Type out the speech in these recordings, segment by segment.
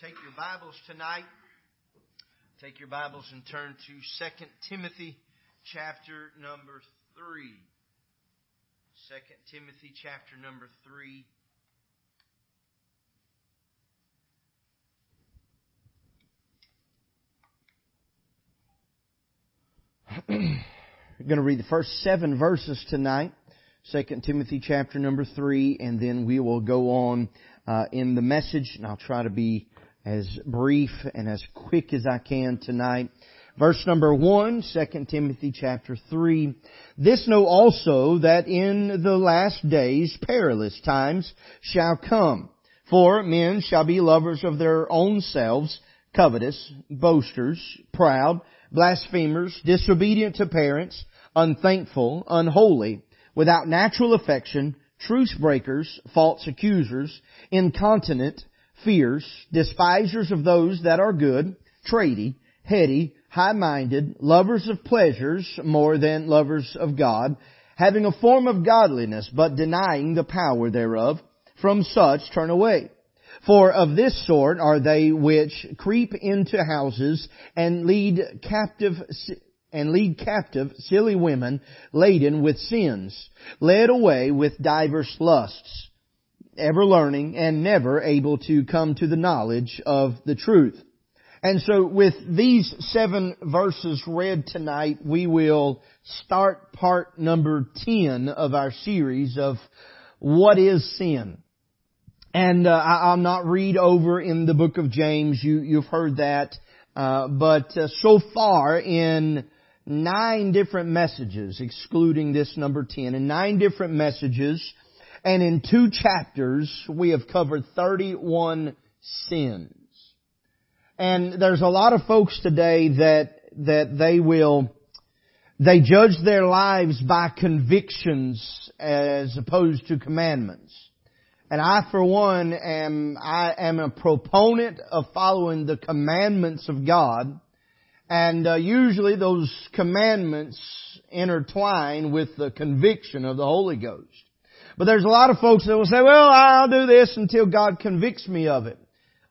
take your Bibles tonight. Take your Bibles and turn to 2 Timothy chapter number 3. 2 Timothy chapter number 3. We're going to read the first seven verses tonight. 2 Timothy chapter number 3, and then we will go on uh, in the message, and I'll try to be as brief and as quick as I can tonight. Verse number 1, 2 Timothy chapter 3. This know also that in the last days perilous times shall come. For men shall be lovers of their own selves, covetous, boasters, proud, blasphemers, disobedient to parents, unthankful, unholy, without natural affection, truce breakers, false accusers, incontinent, fierce, despisers of those that are good, trady, heady, high-minded, lovers of pleasures more than lovers of God, having a form of godliness, but denying the power thereof. From such turn away. For of this sort are they which creep into houses and lead captive and lead captive silly women laden with sins, led away with divers lusts, ever learning and never able to come to the knowledge of the truth. And so with these seven verses read tonight, we will start part number 10 of our series of what is sin. And uh, I'll not read over in the book of James. You, you've heard that. Uh, but uh, so far in nine different messages, excluding this number 10, in nine different messages, and in two chapters, we have covered 31 sins. And there's a lot of folks today that, that they will, they judge their lives by convictions as opposed to commandments. And I, for one, am, I am a proponent of following the commandments of God and uh, usually those commandments intertwine with the conviction of the Holy Ghost. But there's a lot of folks that will say, well, I'll do this until God convicts me of it.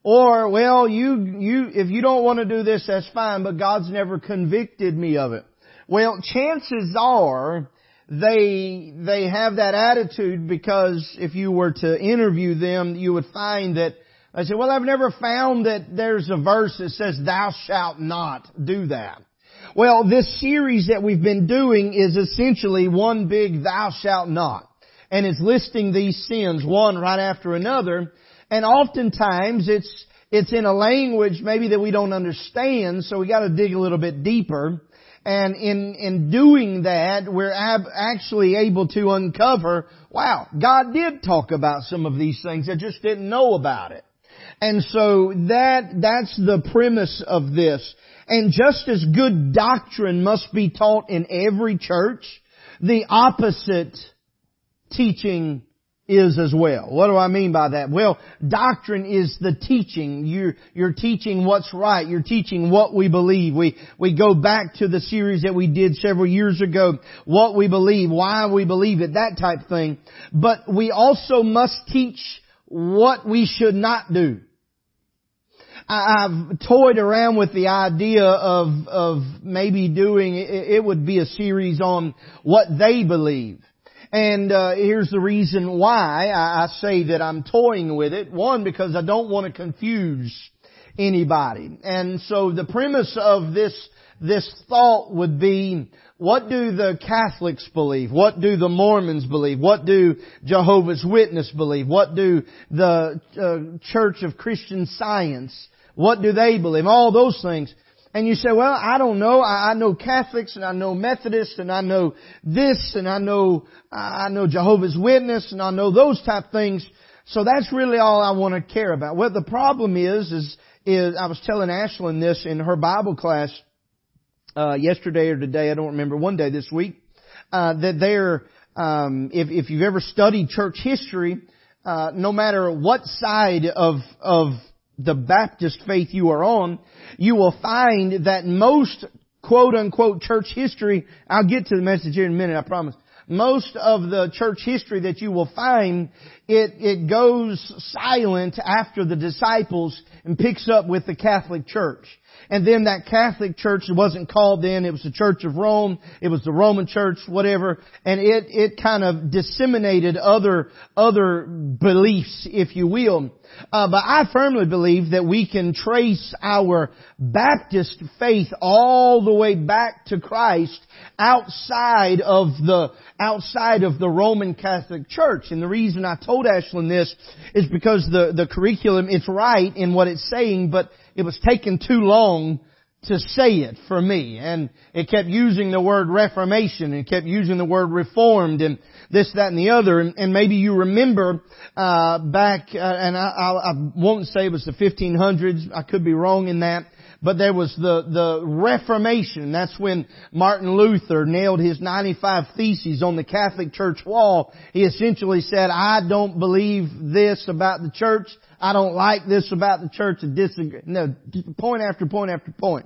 Or, well, you, you, if you don't want to do this, that's fine, but God's never convicted me of it. Well, chances are they, they have that attitude because if you were to interview them, you would find that I said, well, I've never found that there's a verse that says, thou shalt not do that. Well, this series that we've been doing is essentially one big thou shalt not. And it's listing these sins one right after another. And oftentimes it's, it's in a language maybe that we don't understand, so we gotta dig a little bit deeper. And in, in doing that, we're ab- actually able to uncover, wow, God did talk about some of these things. I just didn't know about it. And so that, that's the premise of this. And just as good doctrine must be taught in every church, the opposite teaching is as well. What do I mean by that? Well, doctrine is the teaching. You're, you're teaching what's right. You're teaching what we believe. We, we go back to the series that we did several years ago, what we believe, why we believe it, that type thing. But we also must teach what we should not do. I've toyed around with the idea of, of maybe doing, it would be a series on what they believe. And uh, here's the reason why I say that I'm toying with it. One, because I don't want to confuse anybody. And so the premise of this, this thought would be, what do the Catholics believe? What do the Mormons believe? What do Jehovah's Witness believe? What do the uh, Church of Christian Science what do they believe? All those things. And you say, well, I don't know. I, I know Catholics and I know Methodists and I know this and I know, I know Jehovah's Witness and I know those type things. So that's really all I want to care about. Well, the problem is, is, is I was telling Ashlyn this in her Bible class, uh, yesterday or today, I don't remember, one day this week, uh, that they're, um, if, if you've ever studied church history, uh, no matter what side of, of the Baptist faith you are on, you will find that most quote unquote church history, I'll get to the message here in a minute, I promise. most of the church history that you will find, it, it goes silent after the disciples and picks up with the Catholic Church. And then that Catholic church wasn't called then, it was the Church of Rome, it was the Roman church, whatever, and it, it kind of disseminated other, other beliefs, if you will. Uh, but I firmly believe that we can trace our Baptist faith all the way back to Christ outside of the, outside of the Roman Catholic Church. And the reason I told Ashlyn this is because the, the curriculum, it's right in what it's saying, but it was taking too long to say it for me. And it kept using the word reformation and kept using the word reformed and this, that, and the other. And, and maybe you remember, uh, back, uh, and I, I, I won't say it was the 1500s. I could be wrong in that. But there was the, the Reformation. That's when Martin Luther nailed his 95 theses on the Catholic Church wall. He essentially said, I don't believe this about the church. I don't like this about the church and disagree. No, point after point after point.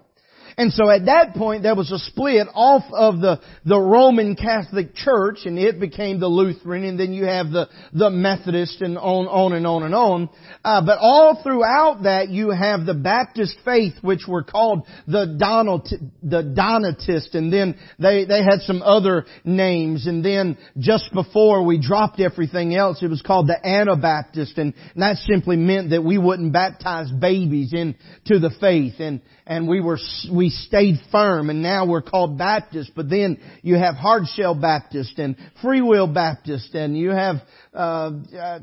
And so at that point there was a split off of the, the Roman Catholic Church and it became the Lutheran and then you have the, the Methodist and on, on and on and on. Uh, but all throughout that you have the Baptist faith which were called the Donat, the Donatist and then they, they had some other names and then just before we dropped everything else it was called the Anabaptist and that simply meant that we wouldn't baptize babies into the faith and, and we were, we stayed firm and now we're called Baptist, but then you have Hardshell Baptist and Free Will Baptist and you have, uh, uh,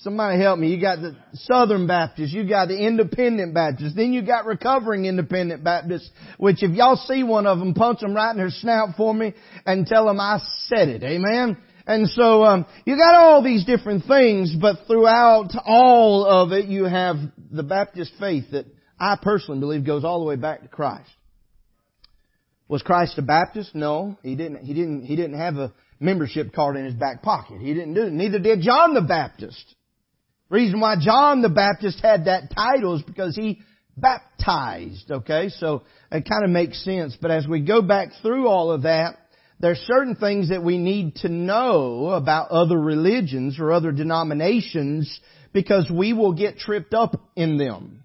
somebody help me, you got the Southern Baptist, you got the Independent Baptist, then you got Recovering Independent Baptist, which if y'all see one of them, punch them right in their snout for me and tell them I said it. Amen? And so um, you got all these different things, but throughout all of it, you have the Baptist faith that I personally believe goes all the way back to Christ. Was Christ a Baptist? No, he didn't. He didn't. He didn't have a membership card in his back pocket. He didn't do it. Neither did John the Baptist. reason why John the Baptist had that title is because he baptized. Okay, so it kind of makes sense. But as we go back through all of that, there's certain things that we need to know about other religions or other denominations because we will get tripped up in them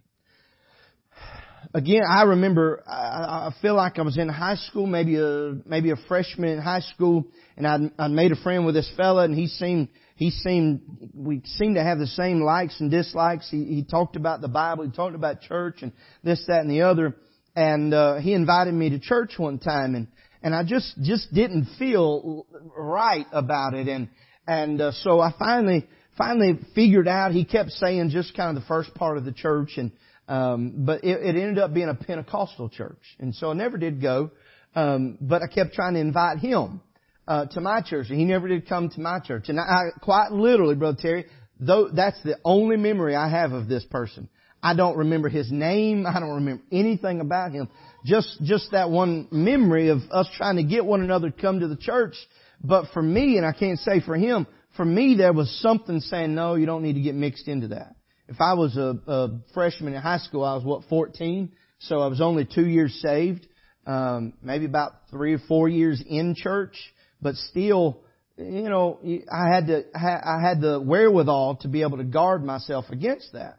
again, I remember, I, I feel like I was in high school, maybe a, maybe a freshman in high school, and I, I made a friend with this fella, and he seemed, he seemed, we seemed to have the same likes and dislikes. He, he talked about the Bible, he talked about church and this, that, and the other, and, uh, he invited me to church one time, and, and I just, just didn't feel right about it, and, and, uh, so I finally, finally figured out, he kept saying just kind of the first part of the church, and, um, but it, it ended up being a Pentecostal church, and so I never did go. Um, but I kept trying to invite him uh, to my church, and he never did come to my church. And I, quite literally, brother Terry, though that's the only memory I have of this person. I don't remember his name. I don't remember anything about him. Just just that one memory of us trying to get one another to come to the church. But for me, and I can't say for him, for me there was something saying, no, you don't need to get mixed into that if I was a, a freshman in high school, I was what, 14? So I was only two years saved, um, maybe about three or four years in church, but still, you know, I had to, I had the wherewithal to be able to guard myself against that.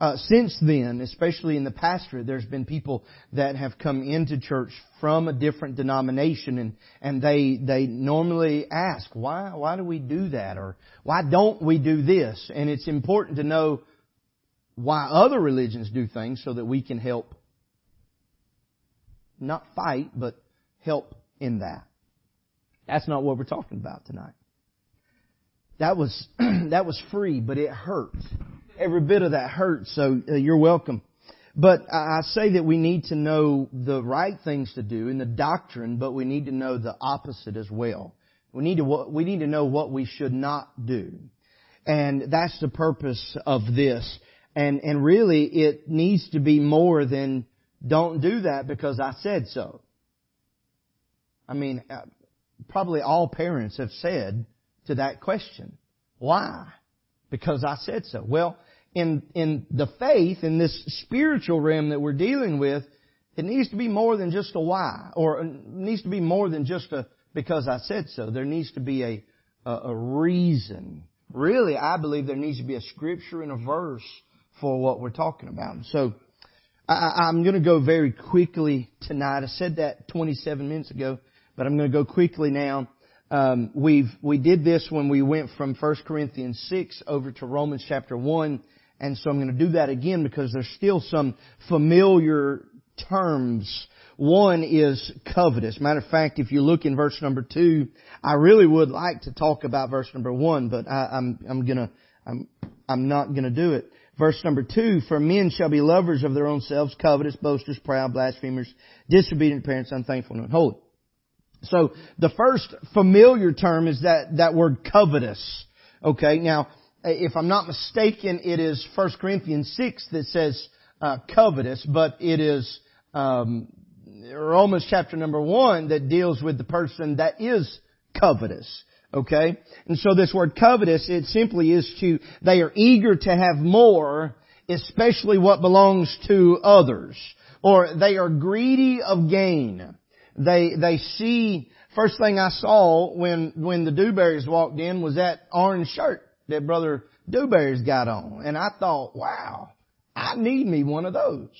Uh, since then, especially in the pastorate, there's been people that have come into church from a different denomination, and and they they normally ask why why do we do that or why don't we do this? And it's important to know why other religions do things so that we can help not fight, but help in that. That's not what we're talking about tonight. That was that was free, but it hurt. Every bit of that hurt. So uh, you're welcome. But I say that we need to know the right things to do in the doctrine, but we need to know the opposite as well. We need to we need to know what we should not do, and that's the purpose of this. And, and really it needs to be more than don't do that because I said so. I mean, uh, probably all parents have said to that question, why? Because I said so. Well, in, in the faith, in this spiritual realm that we're dealing with, it needs to be more than just a why, or it needs to be more than just a because I said so. There needs to be a, a, a reason. Really, I believe there needs to be a scripture and a verse for what we're talking about. So, I, I'm going to go very quickly tonight. I said that 27 minutes ago, but I'm going to go quickly now. Um, we've we did this when we went from 1 Corinthians 6 over to Romans chapter 1, and so I'm going to do that again because there's still some familiar terms. One is covetous. Matter of fact, if you look in verse number two, I really would like to talk about verse number one, but I, I'm I'm gonna I'm I'm not gonna do it. Verse number two, for men shall be lovers of their own selves, covetous, boasters, proud, blasphemers, disobedient parents, unthankful, and unholy. So the first familiar term is that, that word covetous. Okay, now, if I'm not mistaken, it is 1 Corinthians 6 that says uh, covetous, but it is um, Romans chapter number 1 that deals with the person that is covetous. Okay? And so this word covetous, it simply is to, they are eager to have more, especially what belongs to others. Or they are greedy of gain. They, they see, first thing I saw when, when the Dewberries walked in was that orange shirt that Brother Dewberry's got on. And I thought, wow, I need me one of those.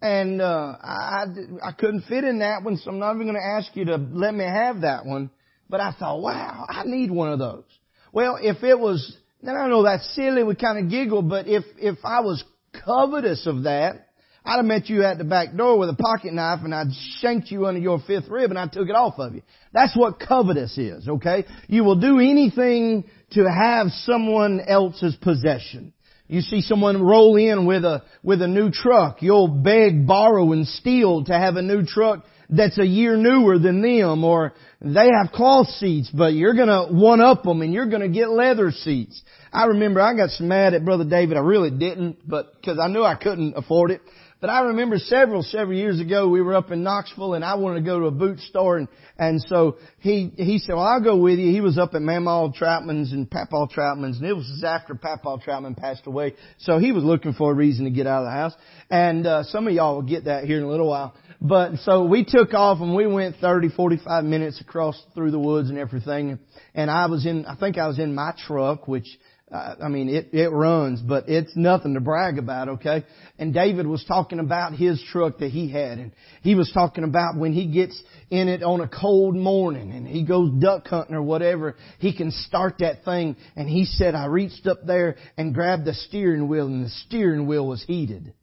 And, uh, I, I couldn't fit in that one, so I'm not even going to ask you to let me have that one. But I thought, wow, I need one of those. Well, if it was, then I know that's silly, we kind of giggle, but if, if I was covetous of that, I'd have met you at the back door with a pocket knife and I'd shanked you under your fifth rib and I took it off of you. That's what covetous is, okay? You will do anything to have someone else's possession. You see someone roll in with a, with a new truck. You'll beg, borrow, and steal to have a new truck that's a year newer than them or they have cloth seats, but you're gonna one up them and you're gonna get leather seats. I remember I got so mad at Brother David. I really didn't, but because I knew I couldn't afford it. But I remember several, several years ago, we were up in Knoxville and I wanted to go to a boot store and, and so he, he said, well, I'll go with you. He was up at Mamaw Troutman's and Papaw Troutman's and it was after Papaw Troutman passed away. So he was looking for a reason to get out of the house. And, uh, some of y'all will get that here in a little while. But so we took off and we went 30, 45 minutes across through the woods and everything. And I was in, I think I was in my truck, which, I mean, it, it runs, but it's nothing to brag about, okay? And David was talking about his truck that he had and he was talking about when he gets in it on a cold morning and he goes duck hunting or whatever, he can start that thing. And he said, I reached up there and grabbed the steering wheel and the steering wheel was heated.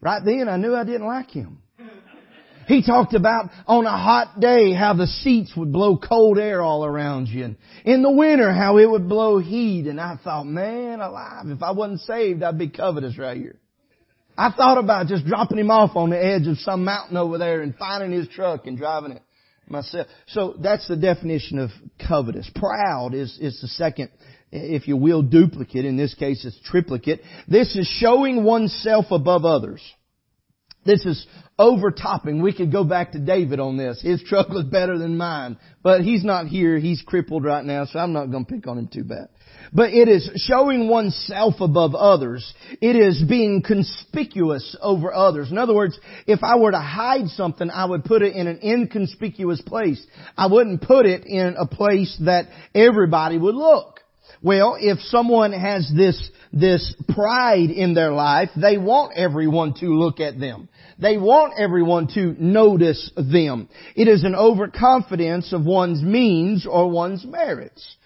Right then I knew I didn't like him. He talked about on a hot day how the seats would blow cold air all around you. And in the winter how it would blow heat. And I thought, man alive, if I wasn't saved, I'd be covetous right here. I thought about just dropping him off on the edge of some mountain over there and finding his truck and driving it myself. So that's the definition of covetous. Proud is, is the second, if you will, duplicate. In this case, it's triplicate. This is showing oneself above others. This is overtopping. We could go back to David on this. His truck was better than mine. But he's not here. He's crippled right now, so I'm not going to pick on him too bad. But it is showing oneself above others. It is being conspicuous over others. In other words, if I were to hide something, I would put it in an inconspicuous place. I wouldn't put it in a place that everybody would look. Well, if someone has this, this pride in their life, they want everyone to look at them. They want everyone to notice them. It is an overconfidence of one's means or one's merits.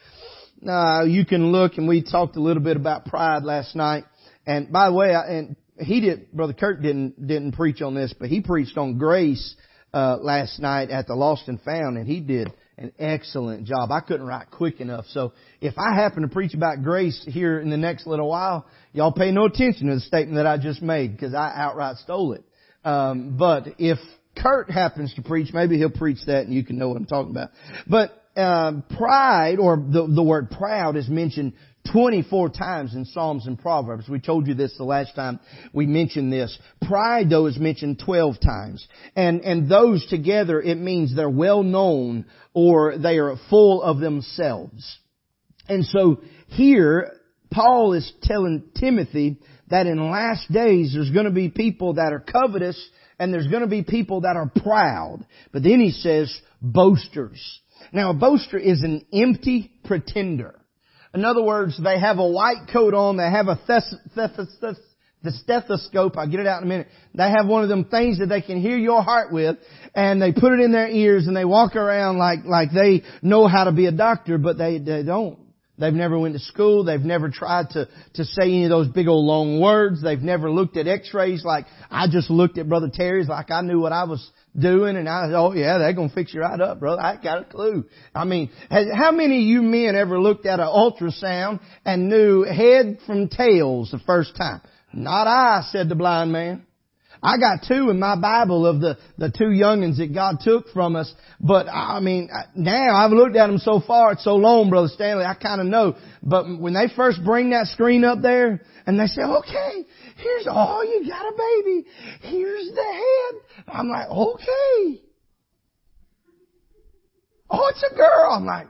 Now, you can look, and we talked a little bit about pride last night. And by the way, I, and he did, Brother Kirk didn't, didn't preach on this, but he preached on grace, uh, last night at the Lost and Found, and he did an excellent job. I couldn't write quick enough. So if I happen to preach about grace here in the next little while, y'all pay no attention to the statement that I just made because I outright stole it. Um, but if Kurt happens to preach, maybe he'll preach that and you can know what I'm talking about. But um, pride or the, the word proud is mentioned 24 times in Psalms and Proverbs. We told you this the last time we mentioned this. Pride though is mentioned 12 times. And, and those together, it means they're well known or they are full of themselves. And so here, Paul is telling Timothy that in last days there's going to be people that are covetous and there's going to be people that are proud. But then he says, boasters. Now a boaster is an empty pretender. In other words, they have a white coat on, they have a thes- thes- thes- the stethoscope, I'll get it out in a minute. They have one of them things that they can hear your heart with, and they put it in their ears and they walk around like, like they know how to be a doctor, but they, they don't. They've never went to school. They've never tried to, to say any of those big old long words. They've never looked at x-rays like I just looked at Brother Terry's like I knew what I was doing and I, oh yeah, they're gonna fix you right up, brother. I got a clue. I mean, how many of you men ever looked at an ultrasound and knew head from tails the first time? Not I, said the blind man. I got two in my Bible of the, the two youngins that God took from us. But I mean, now I've looked at them so far, it's so long, Brother Stanley, I kind of know. But when they first bring that screen up there and they say, okay, here's all you got a baby. Here's the head. I'm like, okay. Oh, it's a girl. I'm like,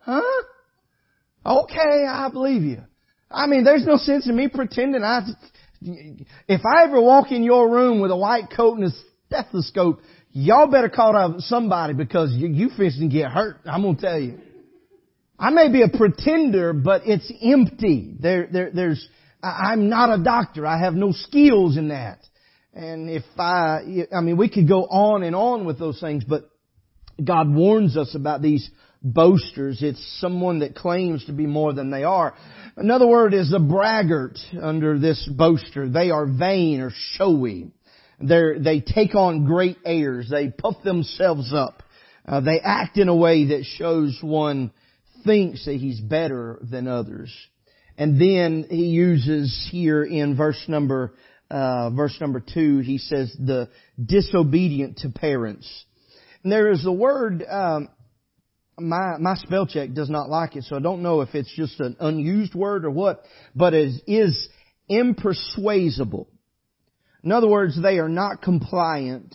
huh? Okay, I believe you. I mean, there's no sense in me pretending I, if I ever walk in your room with a white coat and a stethoscope, y'all better call out somebody because you, you fishing get hurt. I'm gonna tell you. I may be a pretender, but it's empty. There, there, there's, I'm not a doctor. I have no skills in that. And if I, I mean, we could go on and on with those things, but God warns us about these boasters. It's someone that claims to be more than they are. Another word is a braggart under this boaster. They are vain or showy. They're, they take on great airs. They puff themselves up. Uh, they act in a way that shows one thinks that he's better than others. And then he uses here in verse number, uh, verse number two, he says the disobedient to parents. And there is a word, um, my my spell check does not like it, so I don't know if it's just an unused word or what, but it is impersuasible. In other words, they are not compliant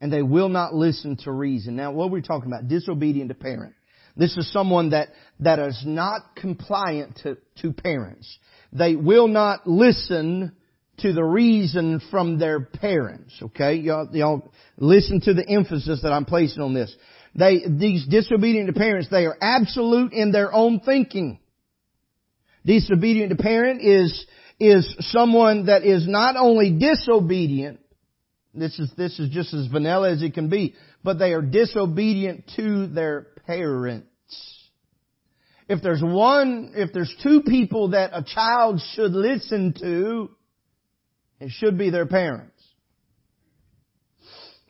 and they will not listen to reason. Now, what are we talking about? Disobedient to parent. This is someone that, that is not compliant to, to parents. They will not listen to the reason from their parents. Okay? Y'all, y'all listen to the emphasis that I'm placing on this. They, these disobedient to parents, they are absolute in their own thinking. Disobedient to parent is, is someone that is not only disobedient, this is, this is just as vanilla as it can be, but they are disobedient to their parents. If there's one, if there's two people that a child should listen to, it should be their parents.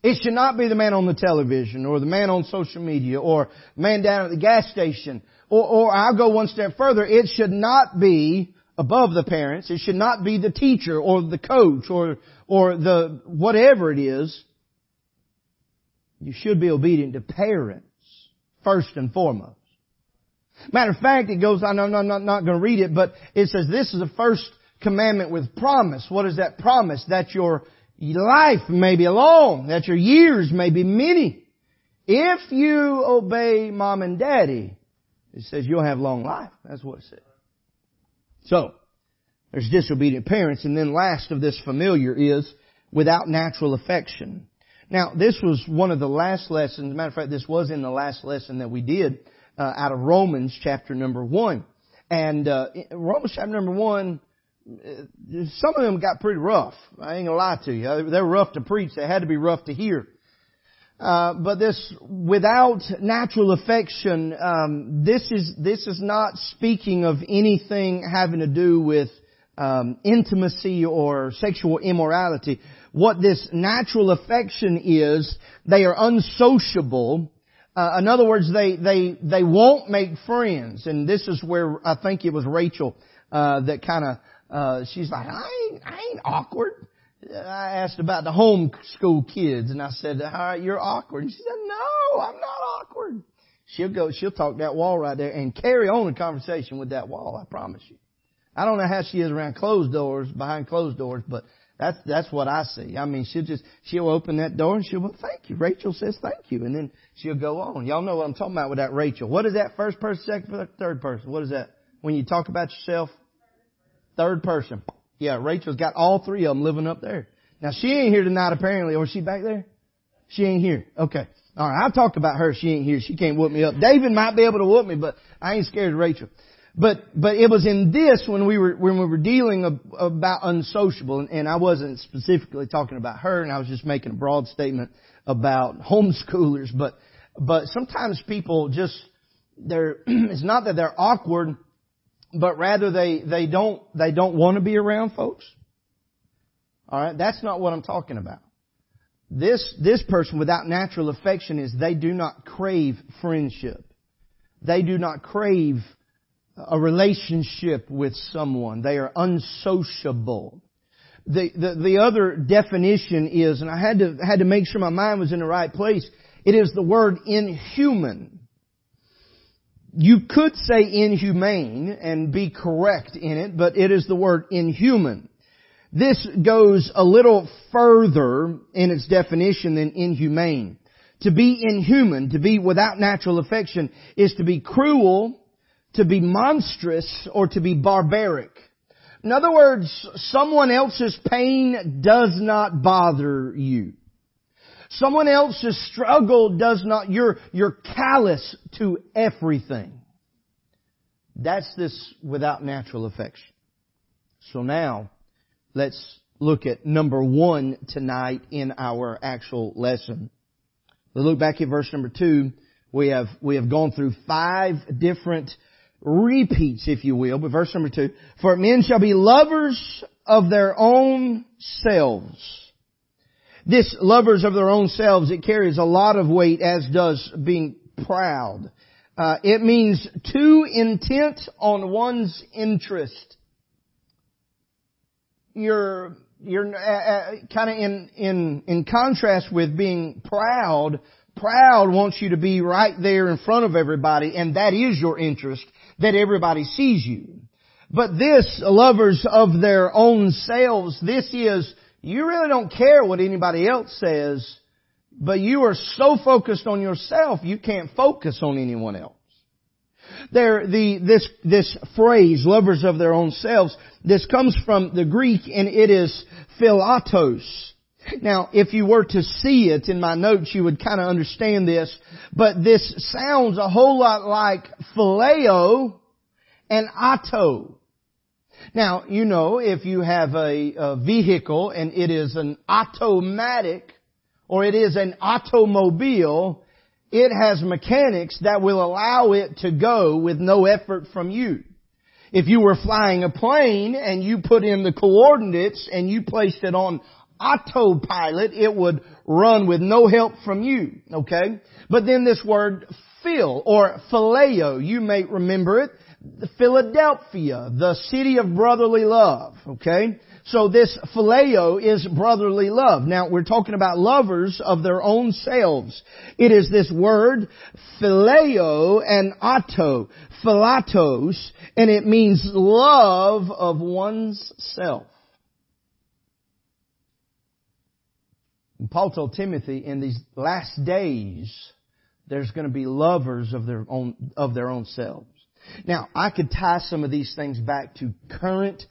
It should not be the man on the television or the man on social media or the man down at the gas station. Or, or I'll go one step further. It should not be above the parents. It should not be the teacher or the coach or, or the whatever it is. You should be obedient to parents first and foremost. Matter of fact, it goes, I know I'm not, not going to read it, but it says this is the first commandment with promise. What is that promise? That your life may be long, that your years may be many. If you obey mom and daddy, it says you'll have long life. That's what it says. So, there's disobedient parents, and then last of this familiar is without natural affection. Now, this was one of the last lessons. Matter of fact, this was in the last lesson that we did uh, out of Romans chapter number one. And uh, Romans chapter number one some of them got pretty rough. I ain't gonna lie to you. They were rough to preach. They had to be rough to hear. Uh, but this, without natural affection, um, this is this is not speaking of anything having to do with um, intimacy or sexual immorality. What this natural affection is, they are unsociable. Uh, in other words, they they they won't make friends, and this is where I think it was Rachel uh, that kind of uh, she's like, I ain't, I ain't awkward. I asked about the homeschool kids and I said, all right, you're awkward. And she said, no, I'm not awkward. She'll go, she'll talk that wall right there and carry on a conversation with that wall. I promise you. I don't know how she is around closed doors, behind closed doors, but that's, that's what I see. I mean, she'll just, she'll open that door and she'll, well, thank you. Rachel says thank you. And then she'll go on. Y'all know what I'm talking about with that Rachel. What is that first person, second person, third person? What is that? When you talk about yourself, Third person. Yeah, Rachel's got all three of them living up there. Now she ain't here tonight apparently, or is she back there? She ain't here. Okay. All right, I'll talk about her. She ain't here. She can't whoop me up. David might be able to whoop me, but I ain't scared of Rachel. But but it was in this when we were when we were dealing about unsociable, and I wasn't specifically talking about her, and I was just making a broad statement about homeschoolers. But but sometimes people just they're it's not that they're awkward, but rather they they don't they don't want to be around folks. All right, that's not what I'm talking about. This this person without natural affection is they do not crave friendship. They do not crave a relationship with someone. They are unsociable. The, the, the other definition is, and I had to, had to make sure my mind was in the right place, it is the word inhuman. You could say inhumane and be correct in it, but it is the word inhuman. This goes a little further in its definition than inhumane. To be inhuman, to be without natural affection, is to be cruel, to be monstrous or to be barbaric. In other words, someone else's pain does not bother you. Someone else's struggle does not, you're, you're callous to everything. That's this without natural affection. So now, let's look at number one tonight in our actual lesson. We look back at verse number two. We have, we have gone through five different repeats, if you will, but verse number two, for men shall be lovers of their own selves. This lovers of their own selves, it carries a lot of weight as does being proud. Uh, it means too intent on one's interest. You're, you're uh, uh, kind of in, in, in contrast with being proud. Proud wants you to be right there in front of everybody and that is your interest that everybody sees you. But this, lovers of their own selves, this is, you really don't care what anybody else says, but you are so focused on yourself, you can't focus on anyone else. There, the, this, this phrase, lovers of their own selves, this comes from the Greek and it is philautos. Now, if you were to see it in my notes, you would kind of understand this, but this sounds a whole lot like phileo and auto. Now, you know, if you have a, a, vehicle and it is an automatic or it is an automobile, it has mechanics that will allow it to go with no effort from you. If you were flying a plane and you put in the coordinates and you placed it on autopilot, it would run with no help from you. Okay? But then this word fill or phileo, you may remember it. Philadelphia, the city of brotherly love. Okay? So this phileo is brotherly love. Now we're talking about lovers of their own selves. It is this word phileo and auto, philautos, and it means love of one's self. Paul told Timothy in these last days, there's going to be lovers of their own, of their own selves. Now, I could tie some of these things back to current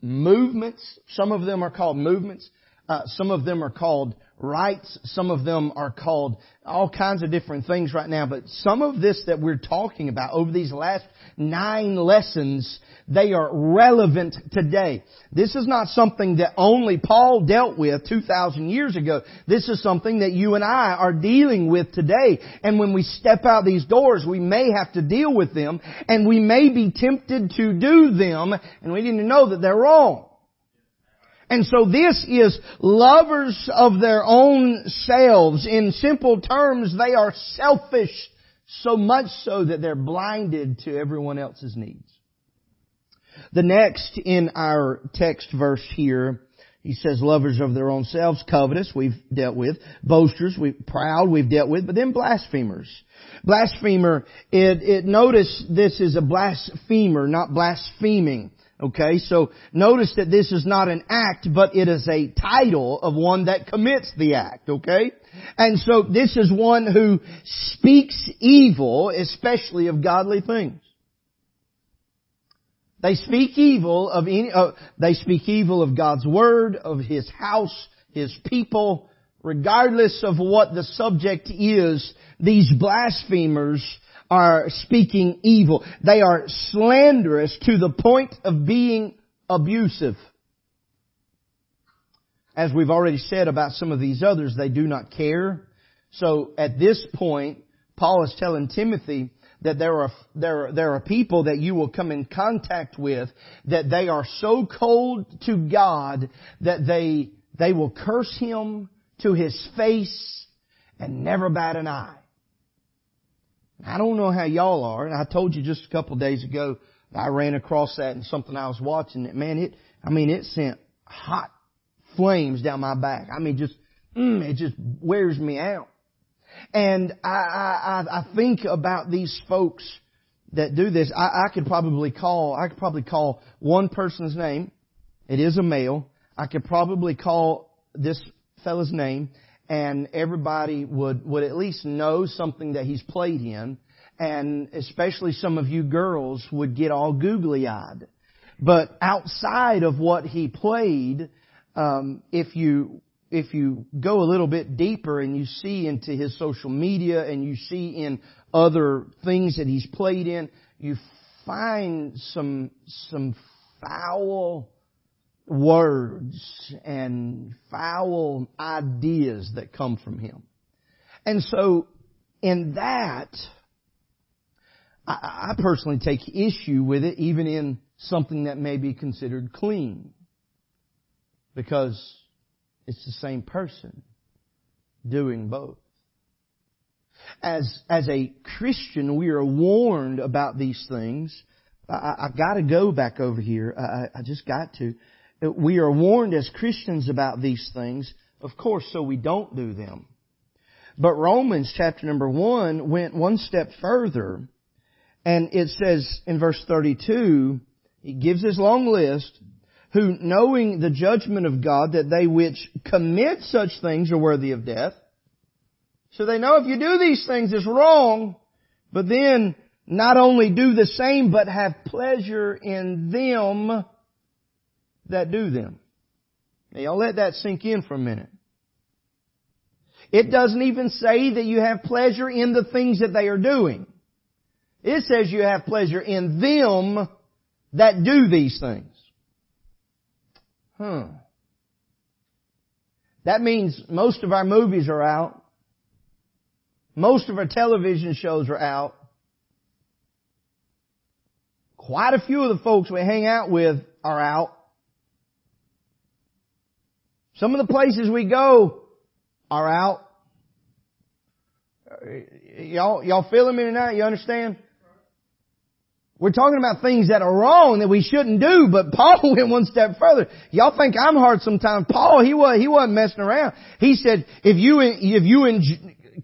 movements. Some of them are called movements. Uh, some of them are called rights. Some of them are called all kinds of different things right now. But some of this that we're talking about over these last nine lessons, they are relevant today. This is not something that only Paul dealt with 2,000 years ago. This is something that you and I are dealing with today. And when we step out these doors, we may have to deal with them and we may be tempted to do them and we need to know that they're wrong. And so this is lovers of their own selves. In simple terms, they are selfish so much so that they're blinded to everyone else's needs. The next in our text verse here, he says lovers of their own selves, covetous, we've dealt with, boasters, we proud, we've dealt with, but then blasphemers. Blasphemer, it, it notice this is a blasphemer, not blaspheming. Okay, so notice that this is not an act, but it is a title of one that commits the act, okay? And so this is one who speaks evil, especially of godly things. They speak evil of any, uh, they speak evil of God's Word, of His house, His people, regardless of what the subject is, these blasphemers are speaking evil. They are slanderous to the point of being abusive. As we've already said about some of these others, they do not care. So at this point, Paul is telling Timothy that there are, there, there are people that you will come in contact with that they are so cold to God that they, they will curse Him to His face and never bat an eye. I don't know how y'all are, and I told you just a couple days ago I ran across that in something I was watching. that Man, it, I mean, it sent hot flames down my back. I mean, just, mm, it just wears me out. And I, I, I think about these folks that do this. I, I could probably call, I could probably call one person's name. It is a male. I could probably call this fella's name and everybody would, would at least know something that he's played in. And especially some of you girls would get all googly eyed. But outside of what he played, um, if you if you go a little bit deeper and you see into his social media and you see in other things that he's played in, you find some some foul words and foul ideas that come from him. And so in that, I, personally take issue with it even in something that may be considered clean. Because it's the same person doing both. As, as a Christian, we are warned about these things. I, have got to go back over here. I, I just got to. We are warned as Christians about these things, of course, so we don't do them. But Romans chapter number one went one step further, and it says in verse 32, he gives this long list, who knowing the judgment of God that they which commit such things are worthy of death. So they know if you do these things it's wrong, but then not only do the same, but have pleasure in them that do them. Now y'all let that sink in for a minute. It doesn't even say that you have pleasure in the things that they are doing. It says you have pleasure in them that do these things. Hmm. That means most of our movies are out. Most of our television shows are out. Quite a few of the folks we hang out with are out. Some of the places we go are out. Uh, y'all, y'all feeling me tonight? You understand? We're talking about things that are wrong that we shouldn't do, but Paul went one step further. Y'all think I'm hard sometimes. Paul, he was, he wasn't messing around. He said, if you, if you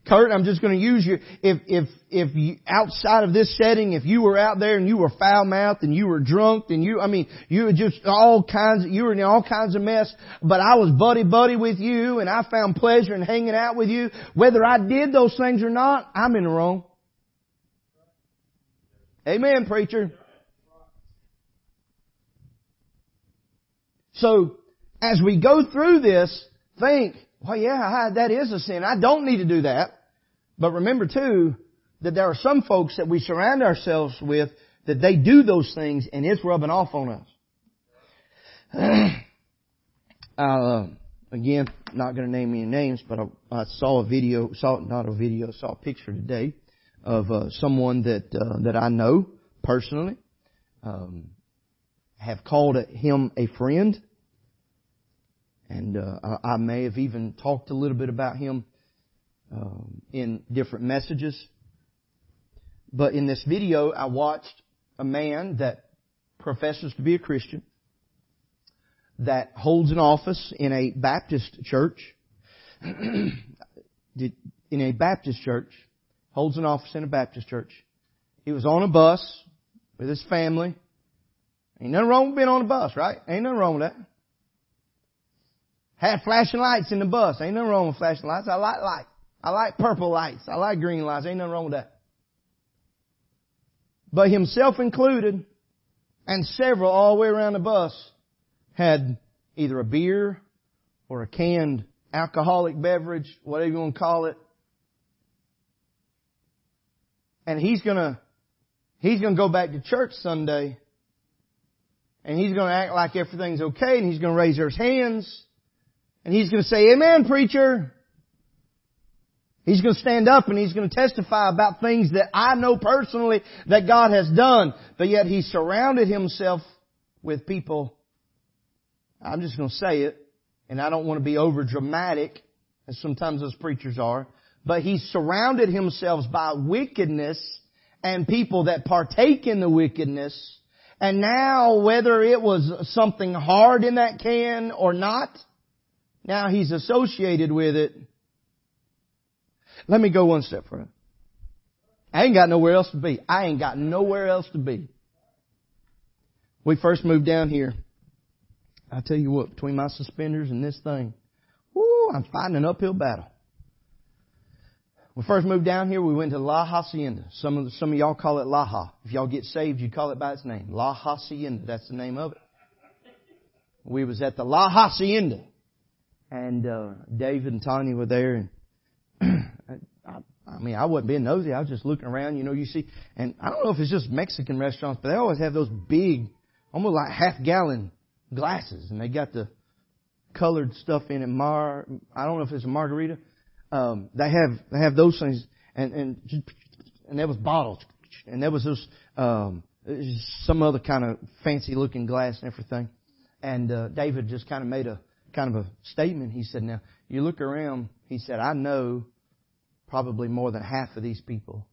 Kurt, I'm just going to use you, if, if, if you, outside of this setting, if you were out there and you were foul-mouthed and you were drunk and you, I mean, you were just all kinds, you were in all kinds of mess, but I was buddy-buddy with you and I found pleasure in hanging out with you, whether I did those things or not, I'm in the wrong. Amen, preacher. So, as we go through this, think, well yeah, that is a sin. I don't need to do that. But remember too, that there are some folks that we surround ourselves with that they do those things and it's rubbing off on us. uh, again, not going to name any names, but I, I, saw a video, saw not a video, saw a picture today of uh, someone that uh, that I know personally, um, have called him a friend, and uh, I, may have even talked a little bit about him um, in different messages. But in this video, I watched a man that professes to be a Christian, that holds an office in a Baptist church, in a Baptist church, holds an office in a Baptist church. He was on a bus with his family. Ain't nothing wrong with being on a bus, right? Ain't nothing wrong with that. Had flashing lights in the bus. Ain't nothing wrong with flashing lights. I like light. I like purple lights. I like green lights. Ain't nothing wrong with that. But himself included, and several all the way around the bus, had either a beer or a canned alcoholic beverage, whatever you want to call it. And he's gonna, he's gonna go back to church Sunday and he's gonna act like everything's okay and he's gonna raise his hands and he's gonna say, Amen, preacher. He's going to stand up and he's going to testify about things that I know personally that God has done. But yet he surrounded himself with people. I'm just going to say it, and I don't want to be over dramatic, as sometimes those preachers are. But he surrounded himself by wickedness and people that partake in the wickedness. And now, whether it was something hard in that can or not, now he's associated with it let me go one step further. I ain't got nowhere else to be. I ain't got nowhere else to be. We first moved down here. I tell you what, between my suspenders and this thing, whoo, I'm fighting an uphill battle. We first moved down here, we went to La Hacienda. Some of the, some of y'all call it Laha. If y'all get saved, you call it by its name. La Hacienda. That's the name of it. We was at the La Hacienda, and uh, David and Tanya were there, and I, I mean, I wasn't being nosy. I was just looking around. You know, you see, and I don't know if it's just Mexican restaurants, but they always have those big, almost like half gallon glasses, and they got the colored stuff in it. Mar, I don't know if it's a margarita. Um, they have they have those things, and and and there was bottles, and there was those um, some other kind of fancy looking glass and everything. And uh, David just kind of made a kind of a statement. He said, "Now you look around." He said, "I know probably more than half of these people.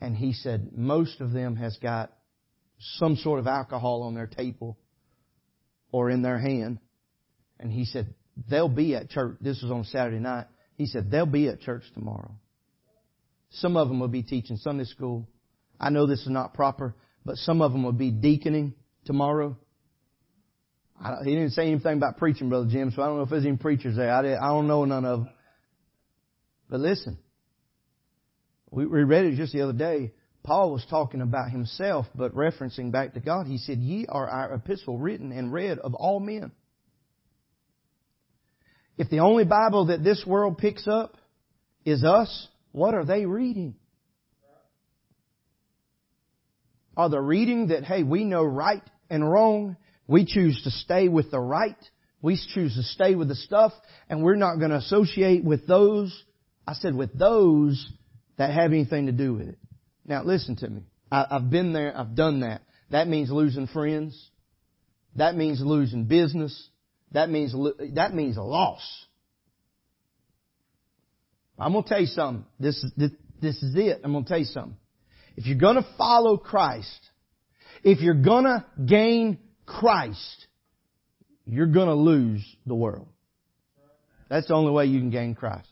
And he said most of them has got some sort of alcohol on their table or in their hand. And he said they'll be at church. This was on Saturday night. He said they'll be at church tomorrow. Some of them will be teaching Sunday school. I know this is not proper, but some of them will be deaconing tomorrow. He didn't say anything about preaching, Brother Jim, so I don't know if there's any preachers there. I, I don't know none of them. But listen, we read it just the other day. Paul was talking about himself, but referencing back to God, he said, Ye are our epistle written and read of all men. If the only Bible that this world picks up is us, what are they reading? Are they reading that, hey, we know right and wrong, we choose to stay with the right, we choose to stay with the stuff, and we're not going to associate with those I said with those that have anything to do with it. Now listen to me. I, I've been there. I've done that. That means losing friends. That means losing business. That means, that means a loss. I'm going to tell you something. This is, this, this is it. I'm going to tell you something. If you're going to follow Christ, if you're going to gain Christ, you're going to lose the world. That's the only way you can gain Christ.